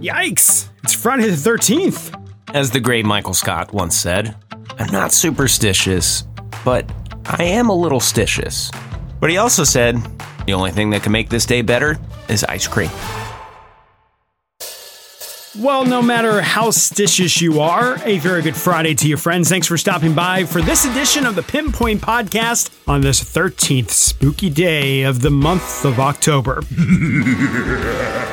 Yikes! It's Friday the 13th. As the great Michael Scott once said, I'm not superstitious, but I am a little stitious. But he also said, the only thing that can make this day better is ice cream. Well, no matter how stitious you are, a very good Friday to your friends. Thanks for stopping by for this edition of the Pinpoint Podcast on this 13th spooky day of the month of October.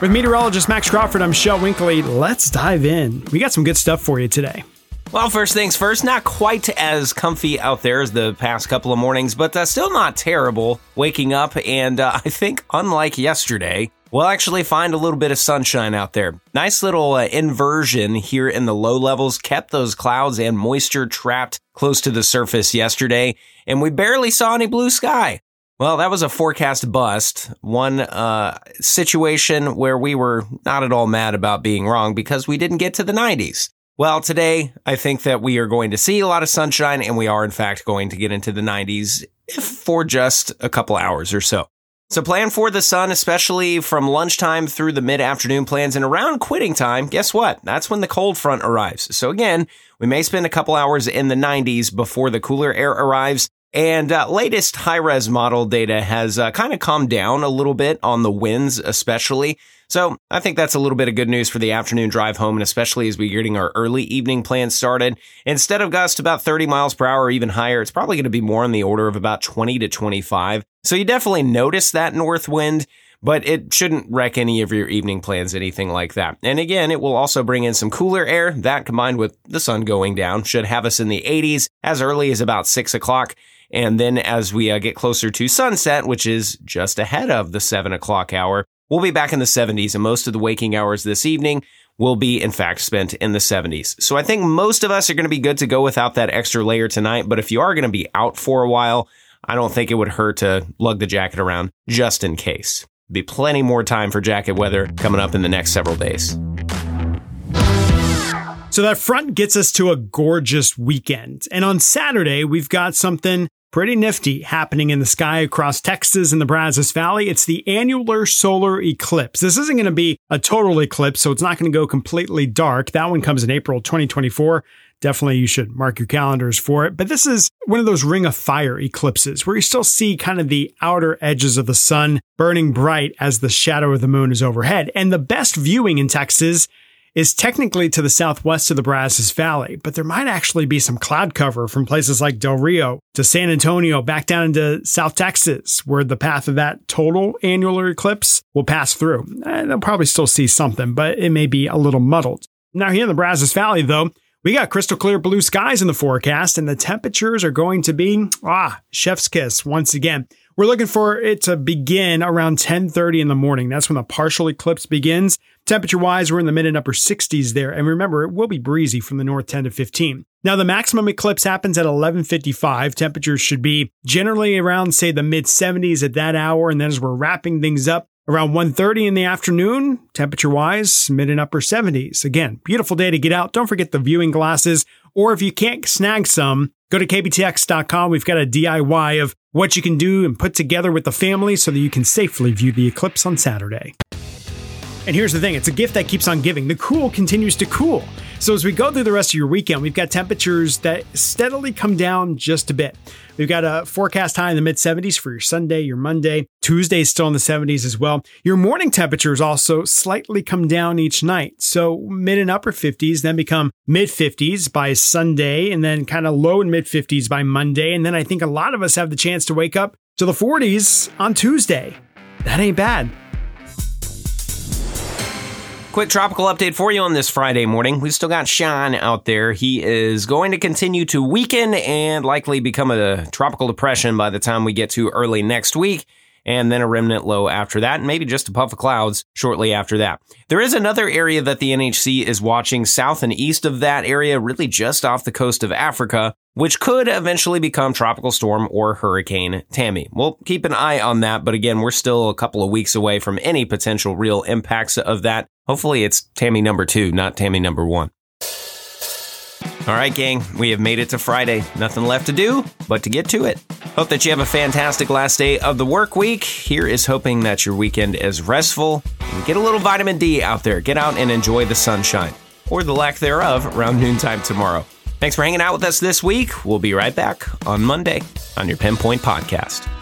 With meteorologist Max Crawford, I'm Shel Winkley. Let's dive in. We got some good stuff for you today. Well, first things first, not quite as comfy out there as the past couple of mornings, but uh, still not terrible waking up. And uh, I think, unlike yesterday, we'll actually find a little bit of sunshine out there. Nice little uh, inversion here in the low levels kept those clouds and moisture trapped close to the surface yesterday, and we barely saw any blue sky. Well, that was a forecast bust. One uh, situation where we were not at all mad about being wrong because we didn't get to the 90s. Well, today I think that we are going to see a lot of sunshine and we are in fact going to get into the 90s if for just a couple hours or so. So plan for the sun, especially from lunchtime through the mid-afternoon plans and around quitting time. Guess what? That's when the cold front arrives. So again, we may spend a couple hours in the 90s before the cooler air arrives. And uh, latest high res model data has uh, kind of calmed down a little bit on the winds, especially. So I think that's a little bit of good news for the afternoon drive home, and especially as we're getting our early evening plans started. Instead of gusts about 30 miles per hour or even higher, it's probably going to be more in the order of about 20 to 25. So you definitely notice that north wind but it shouldn't wreck any of your evening plans, anything like that. And again, it will also bring in some cooler air. That combined with the sun going down should have us in the 80s as early as about 6 o'clock. And then as we uh, get closer to sunset, which is just ahead of the seven o'clock hour, we'll be back in the 70s and most of the waking hours this evening will be in fact spent in the 70s. So I think most of us are going to be good to go without that extra layer tonight. But if you are going to be out for a while, I don't think it would hurt to lug the jacket around just in case. Be plenty more time for jacket weather coming up in the next several days. So that front gets us to a gorgeous weekend. And on Saturday, we've got something pretty nifty happening in the sky across Texas and the Brazos Valley. It's the annular solar eclipse. This isn't going to be a total eclipse, so it's not going to go completely dark. That one comes in April 2024. Definitely you should mark your calendars for it. But this is one of those ring of fire eclipses where you still see kind of the outer edges of the sun burning bright as the shadow of the moon is overhead. And the best viewing in Texas is technically to the southwest of the Brazos Valley, but there might actually be some cloud cover from places like Del Rio to San Antonio back down into South Texas, where the path of that total annular eclipse will pass through. Eh, they'll probably still see something, but it may be a little muddled. Now, here in the Brazos Valley, though, we got crystal clear blue skies in the forecast, and the temperatures are going to be, ah, chef's kiss once again. We're looking for it to begin around 10:30 in the morning. That's when the partial eclipse begins. Temperature wise, we're in the mid and upper 60s there. And remember, it will be breezy from the north 10 to 15. Now, the maximum eclipse happens at 11:55. Temperatures should be generally around, say, the mid 70s at that hour. And then as we're wrapping things up, around 1.30 in the afternoon temperature wise mid and upper 70s again beautiful day to get out don't forget the viewing glasses or if you can't snag some go to kbtx.com we've got a diy of what you can do and put together with the family so that you can safely view the eclipse on saturday and here's the thing it's a gift that keeps on giving. The cool continues to cool. So as we go through the rest of your weekend, we've got temperatures that steadily come down just a bit. We've got a forecast high in the mid 70s for your Sunday, your Monday. Tuesday is still in the 70s as well. Your morning temperatures also slightly come down each night. So mid and upper 50s, then become mid 50s by Sunday, and then kind of low and mid 50s by Monday. And then I think a lot of us have the chance to wake up to the 40s on Tuesday. That ain't bad. Quick tropical update for you on this Friday morning. We've still got Sean out there. He is going to continue to weaken and likely become a tropical depression by the time we get to early next week and then a remnant low after that, and maybe just a puff of clouds shortly after that. There is another area that the NHC is watching south and east of that area, really just off the coast of Africa, which could eventually become Tropical Storm or Hurricane Tammy. We'll keep an eye on that, but again, we're still a couple of weeks away from any potential real impacts of that. Hopefully, it's Tammy number two, not Tammy number one. All right, gang, we have made it to Friday. Nothing left to do but to get to it. Hope that you have a fantastic last day of the work week. Here is hoping that your weekend is restful get a little vitamin D out there. Get out and enjoy the sunshine or the lack thereof around noontime tomorrow. Thanks for hanging out with us this week. We'll be right back on Monday on your Pinpoint Podcast.